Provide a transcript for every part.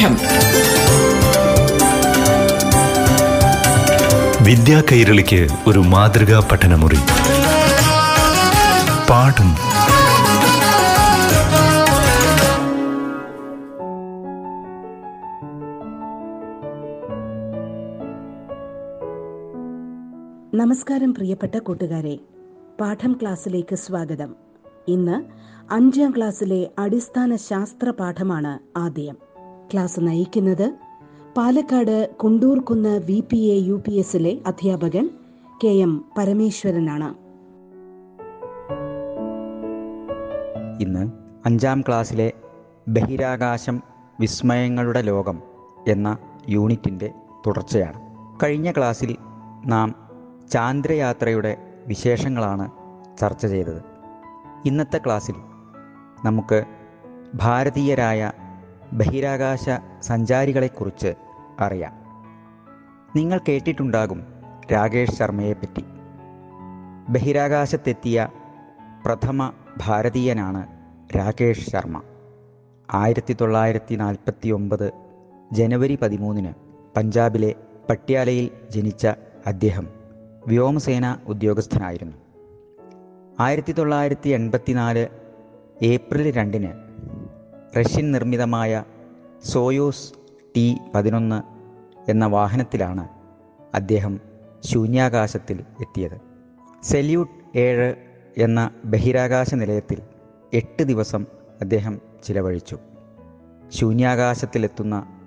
പാഠം വിദ്യാ കൈരളിക്ക് ഒരു മാതൃകാ പഠനമുറി. പാഠം. നമസ്കാരം പ്രിയപ്പെട്ട കൂട്ടുകാരെ. പാഠം ക്ലാസ്സിലേക്ക് സ്വാഗതം. ഇന്ന് അഞ്ചാം ക്ലാസ്സിലെ അടിസ്ഥാന ശാസ്ത്ര പാഠമാണ് ആദ്യം. ക്ലാസ് നയിക്കുന്നത് Palakkad Kundurkunnu V P A U P എസിലെ അധ്യാപകൻ കെ എം പരമേശ്വരനാണ്. ഇന്ന് അഞ്ചാം ക്ലാസ്സിലെ ബഹിരാകാശം വിസ്മയങ്ങളുടെ ലോകം എന്ന യൂണിറ്റിന്റെ തുടർച്ചയാണ്. കഴിഞ്ഞ ക്ലാസ്സിൽ നാം ചാന്ദ്രയാത്രയുടെ വിശേഷങ്ങളാണ് ചർച്ച ചെയ്തത്. ഇന്നത്തെ ക്ലാസ്സിൽ നമുക്ക് ഭാരതീയരായ ബഹിരാകാശ സഞ്ചാരികളെക്കുറിച്ച് അറിയാം. നിങ്ങൾ കേട്ടിട്ടുണ്ടാകും രാകേഷ് ശർമ്മയെപ്പറ്റി. ബഹിരാകാശത്തെത്തിയ പ്രഥമ ഭാരതീയനാണ് രാകേഷ് ശർമ്മ. ആയിരത്തി തൊള്ളായിരത്തി നാൽപ്പത്തി ഒമ്പത് ജനുവരി പതിമൂന്നിന് പഞ്ചാബിലെ പട്യാലയിൽ ജനിച്ച അദ്ദേഹം വ്യോമസേന ഉദ്യോഗസ്ഥനായിരുന്നു. ആയിരത്തി തൊള്ളായിരത്തി എൺപത്തിനാല് ഏപ്രിൽ രണ്ടിന് റഷ്യൻ നിർമ്മിതമായ സോയോസ് ടി പതിനൊന്ന് എന്ന വാഹനത്തിലാണ് അദ്ദേഹം ശൂന്യാകാശത്തിൽ എത്തിയത്. സെല്യൂട്ട് ഏഴ് എന്ന ബഹിരാകാശ നിലയത്തിൽ എട്ട് ദിവസം അദ്ദേഹം ചിലവഴിച്ചു. ശൂന്യാകാശത്തിലെത്തുന്ന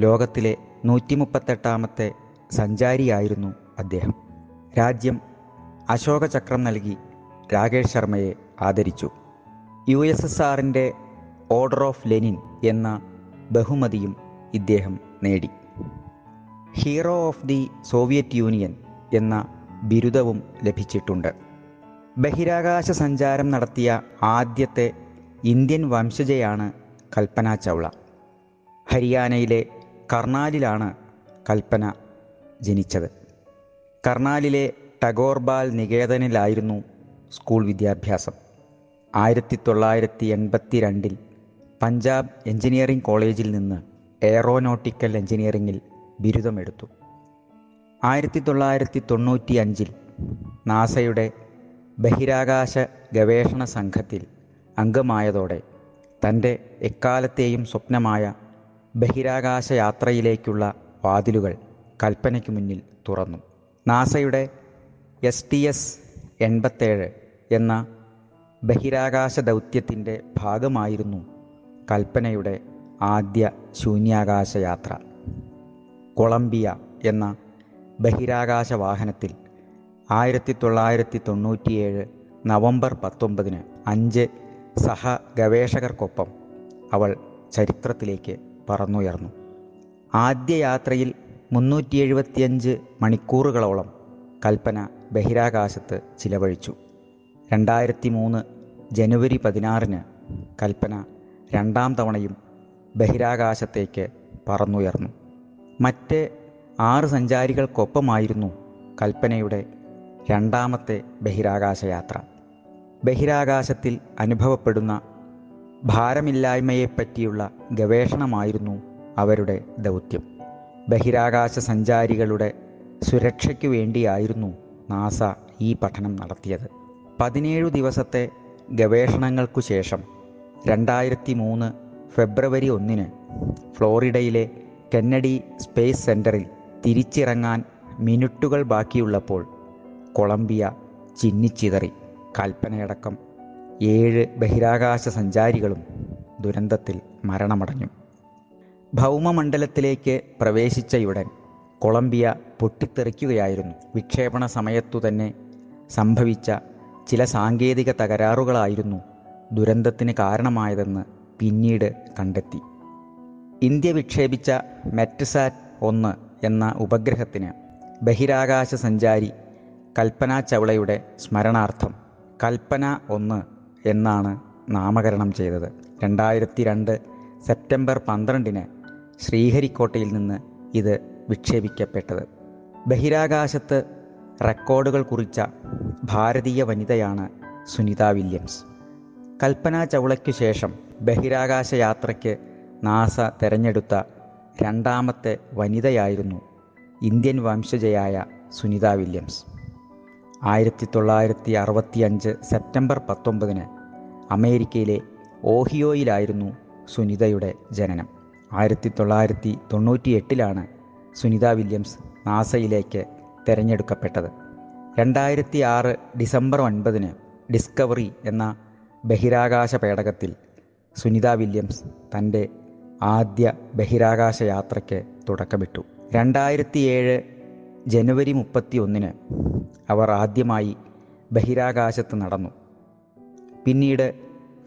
ലോകത്തിലെ നൂറ്റി മുപ്പത്തെട്ടാമത്തെ സഞ്ചാരിയായിരുന്നു അദ്ദേഹം. രാജ്യം അശോകചക്രം നൽകി രാകേഷ് ശർമ്മയെ ആദരിച്ചു. യു എസ് എസ് ആറിന്റെ ഓർഡർ ഓഫ് ലെനിൻ എന്ന ബഹുമതിയും ഇദ്ദേഹം നേടി. Hero of the Soviet Union എന്ന ബിരുദവും ലഭിച്ചിട്ടുണ്ട്. ബഹിരാകാശ സഞ്ചാരം നടത്തിയ ആദ്യത്തെ ഇന്ത്യൻ വംശജയാണ് കൽപ്പന ചൗള. ഹരിയാനയിലെ കർണാലിലാണ് കൽപ്പന ജനിച്ചത്. കർണാലിലെ ടഗോർബാൽ നികേതനിലായിരുന്നു സ്കൂൾ വിദ്യാഭ്യാസം. ആയിരത്തി തൊള്ളായിരത്തി എൺപത്തി രണ്ടിൽ പഞ്ചാബ് എഞ്ചിനീയറിംഗ് കോളേജിൽ നിന്ന് എയറോനോട്ടിക്കൽ എഞ്ചിനീയറിംഗിൽ ബിരുദമെടുത്തു. ആയിരത്തി തൊള്ളായിരത്തി തൊണ്ണൂറ്റി അഞ്ചിൽ നാസയുടെ ബഹിരാകാശ ഗവേഷണ സംഘത്തിൽ അംഗമായതോടെ തന്റെ എക്കാലത്തെയും സ്വപ്നമായ ബഹിരാകാശ യാത്രയിലേക്കുള്ള വാതിലുകൾ കൽപ്പനയ്ക്ക് മുന്നിൽ തുറന്നു. നാസയുടെ എസ് ടി എസ് എൺപത്തേഴ് എന്ന ബഹിരാകാശ ദൗത്യത്തിന്റെ ഭാഗമായിരുന്നു കൽപ്പനയുടെ ആദ്യ ശൂന്യാകാശ യാത്ര കൊളംബിയ എന്ന ബഹിരാകാശ വാഹനത്തിൽ ആയിരത്തി തൊള്ളായിരത്തി തൊണ്ണൂറ്റിയേഴ് നവംബർ പത്തൊമ്പതിന് അഞ്ച് സഹ ഗവേഷകർക്കൊപ്പം അവൾ ചരിത്രത്തിലേക്ക് പറന്നുയർന്നു. ആദ്യ യാത്രയിൽ മുന്നൂറ്റി എഴുപത്തിയഞ്ച് മണിക്കൂറുകളോളം കൽപ്പന ബഹിരാകാശത്ത് ചിലവഴിച്ചു. രണ്ടായിരത്തി മൂന്ന് ജനുവരി പതിനാറിന് കൽപ്പന രണ്ടാം തവണയും ബഹിരാകാശത്തേക്ക് പറന്നുയർന്നു. മറ്റ് ആറ് സഞ്ചാരികൾക്കൊപ്പമായിരുന്നു കൽപ്പനയുടെ രണ്ടാമത്തെ ബഹിരാകാശ യാത്ര ബഹിരാകാശത്തിൽ അനുഭവപ്പെടുന്ന ഭാരമില്ലായ്മയെപ്പറ്റിയുള്ള ഗവേഷണമായിരുന്നു അവരുടെ ദൗത്യം. ബഹിരാകാശ സഞ്ചാരികളുടെ സുരക്ഷയ്ക്കു വേണ്ടിയായിരുന്നു നാസ ഈ പഠനം നടത്തിയത്. പതിനേഴു ദിവസത്തെ ഗവേഷണങ്ങൾക്കു ശേഷം രണ്ടായിരത്തി മൂന്ന് ഫെബ്രുവരി ഒന്നിന് ഫ്ലോറിഡയിലെ കെന്നഡി സ്പേസ് സെന്ററിൽ തിരിച്ചിറങ്ങാൻ മിനിറ്റുകൾ ബാക്കിയുള്ളപ്പോൾ കൊളംബിയ ചിന്നിച്ചിതറി. കൽപ്പനയടക്കം ഏഴ് ബഹിരാകാശ സഞ്ചാരികളും ദുരന്തത്തിൽ മരണമടഞ്ഞു. ഭൗമമണ്ഡലത്തിലേക്ക് പ്രവേശിച്ചയുടൻ കൊളംബിയ പൊട്ടിത്തെറിക്കുകയായിരുന്നു. വിക്ഷേപണ സമയത്തു തന്നെ സംഭവിച്ച ചില സാങ്കേതിക തകരാറുകളായിരുന്നു ദുരന്തത്തിന് കാരണമായതെന്ന് പിന്നീട് കണ്ടെത്തി. ഇന്ത്യ വിക്ഷേപിച്ച മെറ്റ്സാറ്റ് ഒന്ന് എന്ന ഉപഗ്രഹത്തിന് ബഹിരാകാശ സഞ്ചാരി കൽപ്പന ചൗളയുടെ സ്മരണാർത്ഥം കൽപ്പന ഒന്ന് എന്നാണ് നാമകരണം ചെയ്തത്. രണ്ടായിരത്തി രണ്ട് സെപ്റ്റംബർ പന്ത്രണ്ടിന് ശ്രീഹരിക്കോട്ടയിൽ നിന്ന് ഇത് വിക്ഷേപിക്കപ്പെട്ടത്. ബഹിരാകാശത്ത് റെക്കോർഡുകൾ കുറിച്ച ഭാരതീയ വനിതയാണ് സുനിത വില്യംസ്. കൽപ്പന ചൗളയ്ക്കു ശേഷം ബഹിരാകാശ യാത്രയ്ക്ക് നാസ തെരഞ്ഞെടുത്ത രണ്ടാമത്തെ വനിതയായിരുന്നു ഇന്ത്യൻ വംശജയായ സുനിത വില്യംസ്. ആയിരത്തി തൊള്ളായിരത്തി അറുപത്തി അഞ്ച് സെപ്റ്റംബർ പത്തൊമ്പതിന് അമേരിക്കയിലെ ഓഹിയോയിലായിരുന്നു സുനിതയുടെ ജനനം. ആയിരത്തി തൊള്ളായിരത്തി തൊണ്ണൂറ്റി എട്ടിലാണ് സുനിത വില്യംസ് നാസയിലേക്ക് തിരഞ്ഞെടുക്കപ്പെട്ടത്. രണ്ടായിരത്തി ആറ് ഡിസംബർ ഒൻപതിന് ഡിസ്കവറി എന്ന ബഹിരാകാശ പേടകത്തിൽ സുനിത വില്യംസ് തന്റെ ആദ്യ ബഹിരാകാശ യാത്രയ്ക്ക് തുടക്കമിട്ടു. രണ്ടായിരത്തി ഏഴ് ജനുവരി മുപ്പത്തി ഒന്നിന് അവർ ആദ്യമായി ബഹിരാകാശത്ത് നടന്നു. പിന്നീട്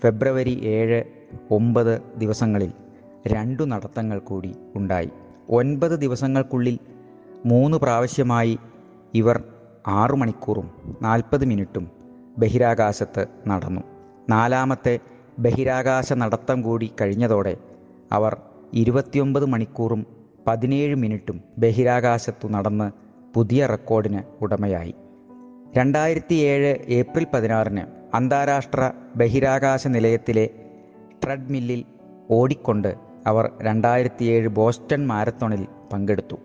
ഫെബ്രുവരി ഏഴ് ഒമ്പത് ദിവസങ്ങളിൽ രണ്ടു നടത്തങ്ങൾ കൂടി ഉണ്ടായി. ഒൻപത് ദിവസങ്ങൾക്കുള്ളിൽ മൂന്ന് പ്രാവശ്യമായി ഇവർ ആറു മണിക്കൂറും നാൽപ്പത് മിനിറ്റും ബഹിരാകാശത്ത് നടന്നു. നാലാമത്തെ ബഹിരാകാശ നടത്തം കൂടി കഴിഞ്ഞതോടെ അവർ ഇരുപത്തിയൊമ്പത് മണിക്കൂറും പതിനേഴ് മിനിറ്റും ബഹിരാകാശത്തു നടന്ന് പുതിയ റെക്കോർഡിന് ഉടമയായി. രണ്ടായിരത്തി ഏഴ് ഏപ്രിൽ പതിനാറിന് അന്താരാഷ്ട്ര ബഹിരാകാശ നിലയത്തിലെ ട്രെഡ്മില്ലിൽ ഓടിക്കൊണ്ട് അവർ രണ്ടായിരത്തി ഏഴ് ബോസ്റ്റൺ മാരത്തോണിൽ പങ്കെടുത്തു.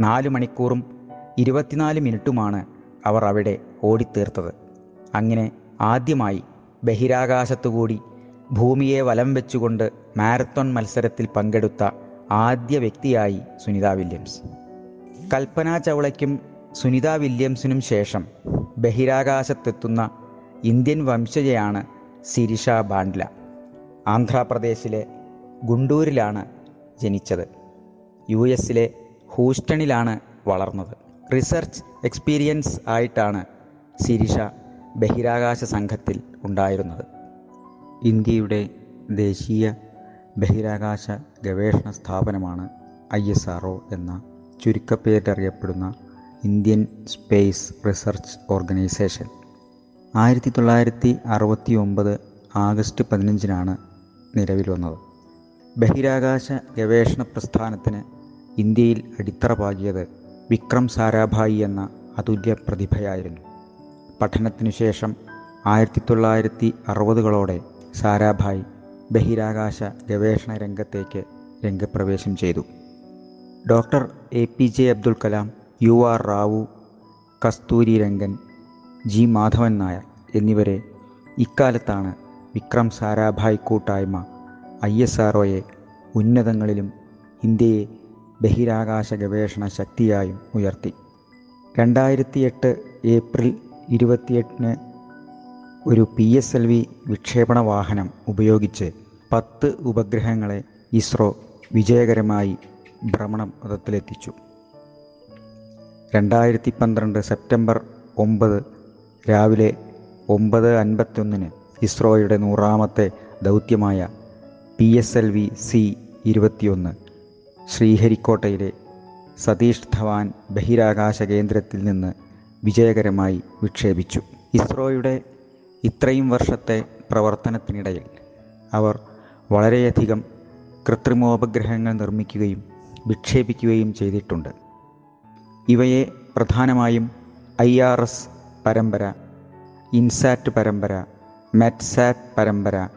നാല് മണിക്കൂറും ഇരുപത്തിനാല് മിനിറ്റുമാണ് അവർ അവിടെ ഓടിത്തീർത്തത്. അങ്ങനെ ആദ്യമായി ബഹിരാകാശത്തുകൂടി ഭൂമിയെ വലം വെച്ചുകൊണ്ട് മാരത്തോൺ മത്സരത്തിൽ പങ്കെടുത്ത ആദ്യ വ്യക്തിയായി സുനിത വില്യംസ്. കൽപ്പന ചൗളയ്ക്കും സുനിത വില്യംസിനും ശേഷം ബഹിരാകാശത്തെത്തുന്ന ഇന്ത്യൻ വംശജയാണ് സിരിഷ ബാൻഡ്ല ആന്ധ്രാപ്രദേശിലെ ഗുണ്ടൂരിലാണ് ജനിച്ചത്. യു എസിലെ ഹൂസ്റ്റണിലാണ് വളർന്നത്. റിസർച്ച് എക്സ്പീരിയൻസ് ആയിട്ടാണ് സിരിഷ ബഹിരാകാശ സംഘത്തിൽ ഉണ്ടായിരുന്നത്. ഇന്ത്യയുടെ ദേശീയ ബഹിരാകാശ ഗവേഷണ സ്ഥാപനമാണ് ഐ എസ് ആർ എന്ന ചുരുക്കപ്പേരിലറിയപ്പെടുന്ന ഇന്ത്യൻ സ്പേസ് റിസർച്ച് ഓർഗനൈസേഷൻ. ആയിരത്തി തൊള്ളായിരത്തി അറുപത്തി ഒമ്പത് ആഗസ്റ്റ് പതിനഞ്ചിനാണ് നിലവിൽ വന്നത്. ബഹിരാകാശ ഗവേഷണ പ്രസ്ഥാനത്തിന് ഇന്ത്യയിൽ അടിത്തറ പാകിയത് വിക്രം സാരാഭായി എന്ന അതുല്യ പ്രതിഭയായിരുന്നു. പഠനത്തിനു ശേഷം ആയിരത്തി തൊള്ളായിരത്തി അറുപതുകളോടെ സാരാഭായ് ബഹിരാകാശ ഗവേഷണ രംഗത്തേക്ക് രംഗപ്രവേശം ചെയ്തു. Doctor A P J Abdul Kalam U R Rao Kasturi Rangan G Madhavan Nair എന്നിവരെ ഇക്കാലത്താണ് വിക്രം സാരാഭായ് കൂട്ടായ്മ ഐ എസ് ആർ ഉന്നതങ്ങളിലും ഇന്ത്യയെ ബഹിരാകാശ ഗവേഷണ ശക്തിയായും ഉയർത്തി. രണ്ടായിരത്തി എട്ട് ഏപ്രിൽ ഇരുപത്തിയെട്ടിന് ഒരു പി എസ് എൽ വി വിക്ഷേപണ വാഹനം ഉപയോഗിച്ച് പത്ത് ഉപഗ്രഹങ്ങളെ ഇസ്രോ വിജയകരമായി ഭ്രമണപഥത്തിലെത്തിച്ചു രണ്ടായിരത്തി പന്ത്രണ്ട് സെപ്റ്റംബർ ഒമ്പത് രാവിലെ ഒമ്പത് അൻപത്തൊന്നിന് ഇസ്രോയുടെ നൂറാമത്തെ ദൗത്യമായ P S L V C ഇരുപത്തിയൊന്ന് ശ്രീഹരിക്കോട്ടയിലെ സതീഷ് ധവാൻ ബഹിരാകാശ കേന്ദ്രത്തിൽ നിന്ന് വിജയകരമായി വിക്ഷേപിച്ചു. ഇസ്രോയുടെ ഇത്രയും വർഷത്തെ പ്രവർത്തനത്തിനിടയിൽ അവർ വളരെയധികം കൃത്രിമോപഗ്രഹങ്ങൾ നിർമ്മിക്കുകയും വിക്ഷേപിക്കുകയും ചെയ്തിട്ടുണ്ട്. ഇവയെ പ്രധാനമായും ഐ ആർ എസ് പരമ്പര ഇൻസാറ്റ് പരമ്പര മെറ്റ്സാറ്റ് പരമ്പര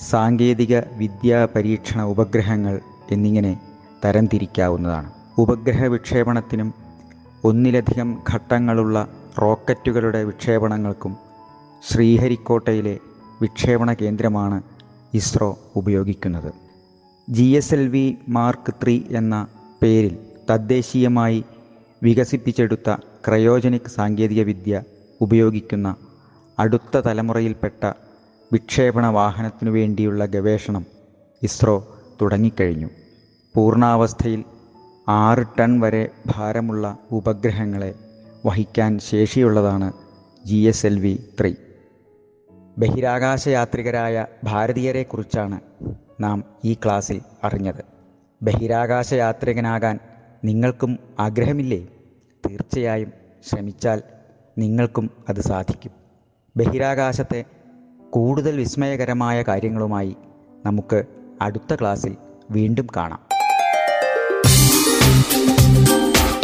സാങ്കേതിക വിദ്യാ പരീക്ഷണ ഉപഗ്രഹങ്ങൾ എന്നിങ്ങനെ തരംതിരിക്കാവുന്നതാണ്. ഉപഗ്രഹ വിക്ഷേപണത്തിനും ഒന്നിലധികം ഘട്ടങ്ങളുള്ള റോക്കറ്റുകളുടെ വിക്ഷേപണങ്ങൾക്കും ശ്രീഹരിക്കോട്ടയിലെ വിക്ഷേപണ കേന്ദ്രമാണ് ഇസ്രോ ഉപയോഗിക്കുന്നത്. G S L V mark three എന്ന പേരിൽ തദ്ദേശീയമായി വികസിപ്പിച്ചെടുത്ത ക്രയോജനിക് സാങ്കേതികവിദ്യ ഉപയോഗിക്കുന്ന അടുത്ത തലമുറയിൽപ്പെട്ട വിക്ഷേപണ വാഹനത്തിനു വേണ്ടിയുള്ള ഗവേഷണം ഇസ്രോ തുടങ്ങിക്കഴിഞ്ഞു. പൂർണാവസ്ഥയിൽ ആറ് ടൺ വരെ ഭാരമുള്ള ഉപഗ്രഹങ്ങളെ വഹിക്കാൻ ശേഷിയുള്ളതാണ് G S L V three. ബഹിരാകാശ യാത്രികരായ ഭാരതീയരെക്കുറിച്ചാണ് നാം ഈ ക്ലാസ്സിൽ അറിഞ്ഞത്. ബഹിരാകാശ യാത്രികനാകാൻ നിങ്ങൾക്കും ആഗ്രഹമില്ലേ? തീർച്ചയായും ശ്രമിച്ചാൽ നിങ്ങൾക്കും അത് സാധിക്കും. ബഹിരാകാശത്തെ കൂടുതൽ വിസ്മയകരമായ കാര്യങ്ങളുമായി നമുക്ക് അടുത്ത ക്ലാസ്സിൽ വീണ്ടും കാണാം.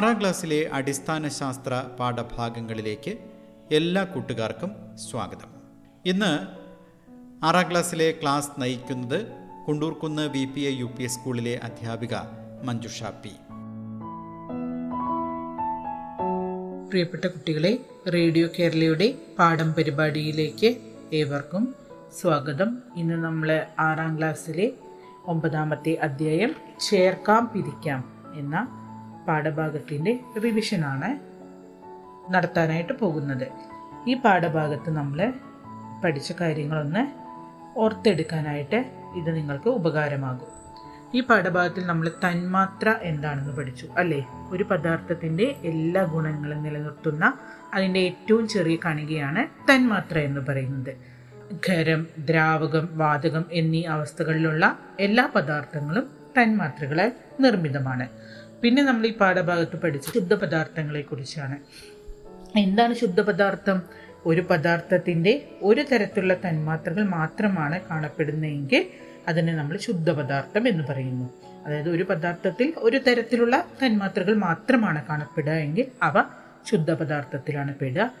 ആറാം ക്ലാസ്സിലെ അടിസ്ഥാന ശാസ്ത്ര പാഠഭാഗങ്ങളിലേക്ക് എല്ലാ കൂട്ടുകാർക്കും സ്വാഗതം. ഇന്ന് ആറാം ക്ലാസ്സിലെ ക്ലാസ് നയിക്കുന്നത് Kundurkunnu V P A U P സ്കൂളിലെ അധ്യാപിക മഞ്ജുഷ പി. പ്രിയപ്പെട്ട കുട്ടികളെ റേഡിയോ കേരളയുടെ പാഠം പരിപാടിയിലേക്ക് ഏവർക്കും സ്വാഗതം. ഇന്ന് നമ്മൾ ആറാം ക്ലാസ്സിലെ ഒമ്പതാമത്തെ അധ്യായം ചേർക്കാം പിരിക്കാം എന്ന പാഠഭാഗത്തിന്റെ റിവിഷനാണ് നടത്താനായിട്ട് പോകുന്നത്. ഈ പാഠഭാഗത്ത് നമ്മൾ പഠിച്ച കാര്യങ്ങളൊന്ന് ഓർത്തെടുക്കാനായിട്ട് ഇത് നിങ്ങൾക്ക് ഉപകാരമാകും. ഈ പാഠഭാഗത്തിൽ നമ്മൾ തന്മാത്ര എന്താണെന്ന് പഠിച്ചു അല്ലേ? ഒരു പദാർത്ഥത്തിന്റെ എല്ലാ ഗുണങ്ങളും നിലനിർത്തുന്ന അതിന്റെ ഏറ്റവും ചെറിയ കണികയാണ് തന്മാത്ര എന്ന് പറയുന്നത്. ഖരം ദ്രാവകം വാതകം എന്നീ അവസ്ഥകളിലുള്ള എല്ലാ പദാർത്ഥങ്ങളും തന്മാത്രകളാൽ നിർമ്മിതമാണ്. പിന്നെ നമ്മൾ ഈ പാഠഭാഗത്ത് പഠിച്ച ശുദ്ധപദാർത്ഥങ്ങളെ കുറിച്ചാണ് എന്താണ് ശുദ്ധപദാർത്ഥം? ഒരു പദാർത്ഥത്തിന്റെ ഒരു തരത്തിലുള്ള തന്മാത്രകൾ മാത്രമാണ് കാണപ്പെടുന്നതെങ്കിൽ അതിനെ നമ്മൾ ശുദ്ധപദാർത്ഥം എന്ന് പറയുന്നു. അതായത് ഒരു പദാർത്ഥത്തിൽ ഒരു തരത്തിലുള്ള തന്മാത്രകൾ മാത്രമാണ് കാണപ്പെടുക എങ്കിൽ അവ ശുദ്ധപദാർത്ഥത്തിലാണ് പെടുക.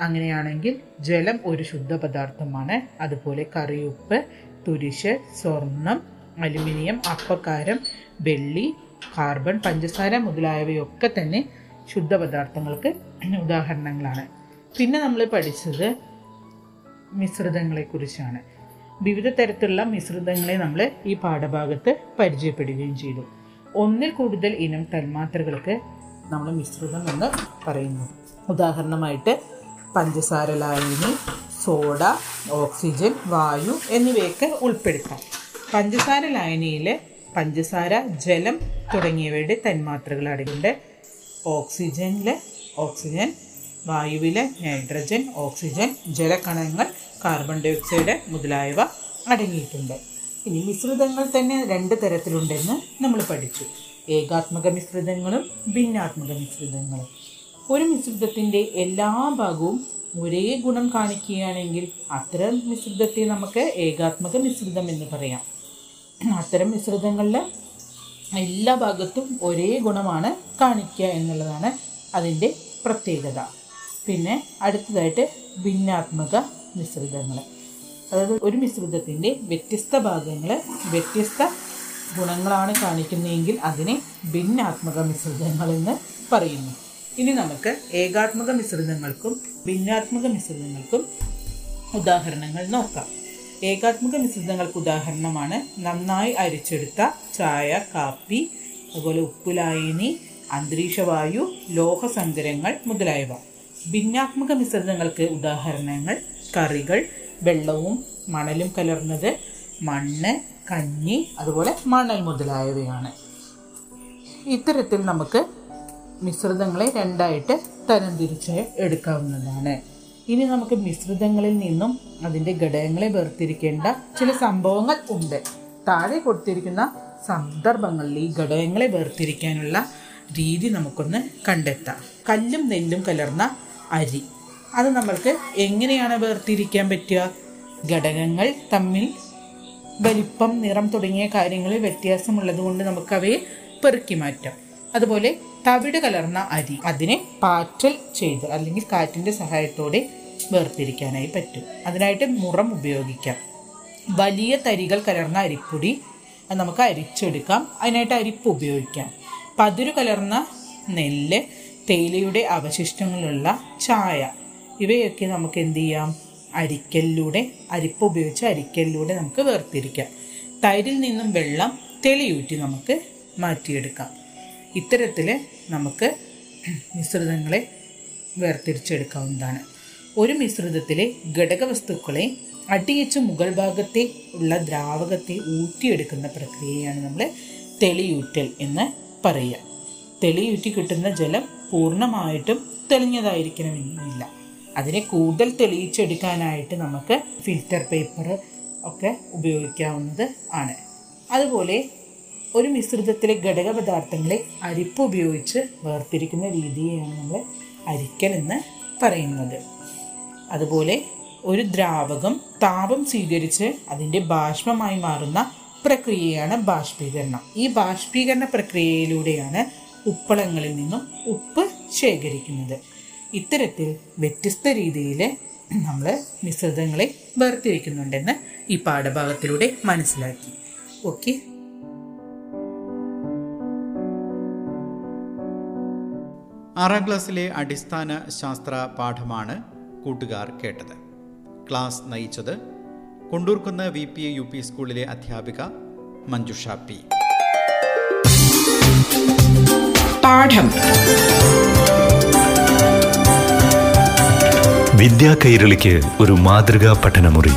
അങ്ങനെയാണെങ്കിൽ ജലം ഒരു ശുദ്ധപദാർത്ഥമാണ്. അതുപോലെ കറിയുപ്പ് തുരിശ് സ്വർണം അലുമിനിയം അപ്പക്കാരം വെള്ളി കാർബൺ പഞ്ചസാര മുതലായവയൊക്കെ തന്നെ ശുദ്ധ പദാർത്ഥങ്ങൾക്ക് ഉദാഹരണങ്ങളാണ്. പിന്നെ നമ്മൾ പഠിച്ചത് മിശ്രിതങ്ങളെക്കുറിച്ചാണ്. വിവിധ തരത്തിലുള്ള മിശ്രിതങ്ങളെ നമ്മൾ ഈ പാഠഭാഗത്ത് പരിചയപ്പെടുകയും ചെയ്തു. ഒന്നിൽ കൂടുതൽ ഇനം തന്മാത്രകൾക്ക് നമ്മൾ മിശ്രിതം എന്ന് പറയുന്നു. ഉദാഹരണമായിട്ട് പഞ്ചസാര ലായനി സോഡ ഓക്സിജൻ വായു എന്നിവയൊക്കെ ഉൾപ്പെടുത്താം. പഞ്ചസാര ലായനിയിൽ പഞ്ചസാര ജലം തുടങ്ങിയവയുടെ തന്മാത്രകൾ അടങ്ങിയിട്ടുണ്ട്. ഓക്സിജനിൽ ഓക്സിജൻ വായുവിലെ നൈട്രജൻ ഓക്സിജൻ ജലകണങ്ങൾ കാർബൺ ഡൈ ഓക്സൈഡ് മുതലായവ അടങ്ങിയിട്ടുണ്ട്. ഇനി മിശ്രിതങ്ങൾ തന്നെ രണ്ട് തരത്തിലുണ്ടെന്ന് നമ്മൾ പഠിച്ചു. ഏകാത്മക മിശ്രിതങ്ങളും ഭിന്നാത്മക മിശ്രിതങ്ങളും. ഒരു മിശ്രിതത്തിന്റെ എല്ലാ ഭാഗവും ഒരേ ഗുണം കാണിക്കുകയാണെങ്കിൽ അത്തരം മിശ്രിതത്തെ നമുക്ക് ഏകാത്മക മിശ്രിതം എന്ന് പറയാം. അത്തരം മിശ്രിതങ്ങളിൽ എല്ലാ ഭാഗത്തും ഒരേ ഗുണമാണ് കാണിക്കുക എന്നുള്ളതാണ് അതിന്റെ പ്രത്യേകത. പിന്നെ അടുത്തതായിട്ട് ഭിന്നാത്മക മിശ്രിതങ്ങൾ. അതായത് ഒരു മിശ്രിതത്തിന്റെ വ്യത്യസ്ത ഭാഗങ്ങൾ വ്യത്യസ്ത ഗുണങ്ങളാണ് കാണിക്കുന്നതെങ്കിൽ അതിനെ ഭിന്നാത്മക മിശ്രിതങ്ങൾ എന്ന് പറയുന്നു. ഇനി നമുക്ക് ഏകാത്മക മിശ്രിതങ്ങൾക്കും ഭിന്നാത്മക മിശ്രിതങ്ങൾക്കും ഉദാഹരണങ്ങൾ നോക്കാം. ഏകാത്മക മിശ്രിതങ്ങൾക്ക് ഉദാഹരണമാണ്. നന്നായി അരിച്ചെടുത്ത ചായ കാപ്പി അതുപോലെ ഉപ്പുലായനി അന്തരീക്ഷവായു ലോഹസങ്കരങ്ങൾ മുതലായവ. ഭിന്നാത്മക മിശ്രിതങ്ങൾക്ക് ഉദാഹരണങ്ങൾ കറികൾ വെള്ളവും മണലും കലർന്നത് മണ്ണ് കഞ്ഞി അതുപോലെ മണൽ മുതലായവയാണ്. ഇത്തരത്തിൽ നമുക്ക് മിശ്രിതങ്ങളെ രണ്ടായിട്ട് തരംതിരിച്ച് എടുക്കാവുന്നതാണ്. ഇനി നമുക്ക് മിശ്രിതങ്ങളിൽ നിന്നും അതിന്റെ ഘടകങ്ങളെ വേർതിരിക്കേണ്ട ചില സംഭവങ്ങൾ ഉണ്ട്. താഴെ കൊടുത്തിരിക്കുന്ന സന്ദർഭങ്ങളിൽ ഈ ഘടകങ്ങളെ വേർതിരിക്കാനുള്ള രീതി നമുക്കൊന്ന് കണ്ടെത്താം. കല്ലും നെല്ലും കലർന്ന അരി. അത് നമ്മൾക്ക് എങ്ങനെയാണ് വേർതിരിക്കാൻ പറ്റുക? ഘടകങ്ങൾ തമ്മിൽ വലിപ്പം നിറം തുടങ്ങിയ കാര്യങ്ങളിൽ വ്യത്യാസമുള്ളത് കൊണ്ട് നമുക്കവയെ പെറുക്കി മാറ്റാം. അതുപോലെ തവിട് കലർന്ന അരി. അതിനെ പാറ്റൽ ചെയ്ത് അല്ലെങ്കിൽ കാറ്റിന്റെ സഹായത്തോടെ വേർതിരിക്കാനായി പറ്റും. അതിനായിട്ട് മുറം ഉപയോഗിക്കാം. വലിയ തരികൾ കലർന്ന അരിപ്പൊടി അത് നമുക്ക് അരിച്ചെടുക്കാം. അതിനായിട്ട് അരിപ്പ് ഉപയോഗിക്കാം. പതിരു കലർന്ന നെല്ല് തേയിലയുടെ അവശിഷ്ടങ്ങളുള്ള ചായ. ഇവയൊക്കെ നമുക്ക് എന്ത് ചെയ്യാം? അരിക്കലിലൂടെ അരിപ്പ് ഉപയോഗിച്ച് അരിക്കലിലൂടെ നമുക്ക് വേർതിരിക്കാം. തൈരിൽ നിന്നും വെള്ളം തെളിയൂറ്റി നമുക്ക് മാറ്റിയെടുക്കാം. ഇത്തരത്തിൽ നമുക്ക് മിശ്രിതങ്ങളെ വേർതിരിച്ചെടുക്കാവുന്നതാണ്. ഒരു മിശ്രിതത്തിലെ ഘടകവസ്തുക്കളെ അടിയച്ച് മുകൾ ഭാഗത്തെ ഉള്ള ദ്രാവകത്തെ ഊറ്റിയെടുക്കുന്ന പ്രക്രിയയാണ് നമ്മൾ തെളിയൂറ്റൽ എന്ന് പറയുക. തെളിയൂറ്റി കിട്ടുന്ന ജലം പൂർണമായിട്ടും തെളിഞ്ഞതായിരിക്കണമെന്നില്ല. അതിനെ കൂടുതൽ തെളിയിച്ചെടുക്കാനായിട്ട് നമുക്ക് ഫിൽറ്റർ പേപ്പർ ഒക്കെ ഉപയോഗിക്കാവുന്നത് ആണ്. അതുപോലെ ഒരു മിശ്രിതത്തിലെ ഘടക പദാർത്ഥങ്ങളെ അരിപ്പ് ഉപയോഗിച്ച് വേർതിരിക്കുന്ന രീതിയെയാണ് നമ്മൾ അരിക്കൽ എന്ന് പറയുന്നത്. അതുപോലെ ഒരു ദ്രാവകം താപം സ്വീകരിച്ച് അതിന്റെ ബാഷ്പമായി മാറുന്ന പ്രക്രിയയാണ് ബാഷ്പീകരണം. ഈ ബാഷ്പീകരണ പ്രക്രിയയിലൂടെയാണ് ഉപ്പളങ്ങളിൽ നിന്നും ഉപ്പ് ശേഖരിക്കുന്നത്. ഇത്തരത്തിൽ വ്യത്യസ്ത രീതിയിൽ നമ്മൾ മിശ്രിതങ്ങളെ വേർതിരിക്കുന്നുണ്ടെന്ന് ഈ പാഠഭാഗത്തിലൂടെ മനസ്സിലാക്കി. ഓക്കെ. ആറാം ക്ലാസ്സിലെ അടിസ്ഥാന ശാസ്ത്ര പാഠമാണ് കൂട്ടുകാർ കേട്ടത്. ക്ലാസ് നയിച്ചത് Kondurkunnu V P U P സ്കൂളിലെ അധ്യാപിക മഞ്ജുഷ പി. പാഠം. വിദ്യാ കൈരളിക്ക് ഒരു മാതൃകാ പഠനമുറി.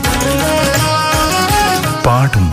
പാഠം.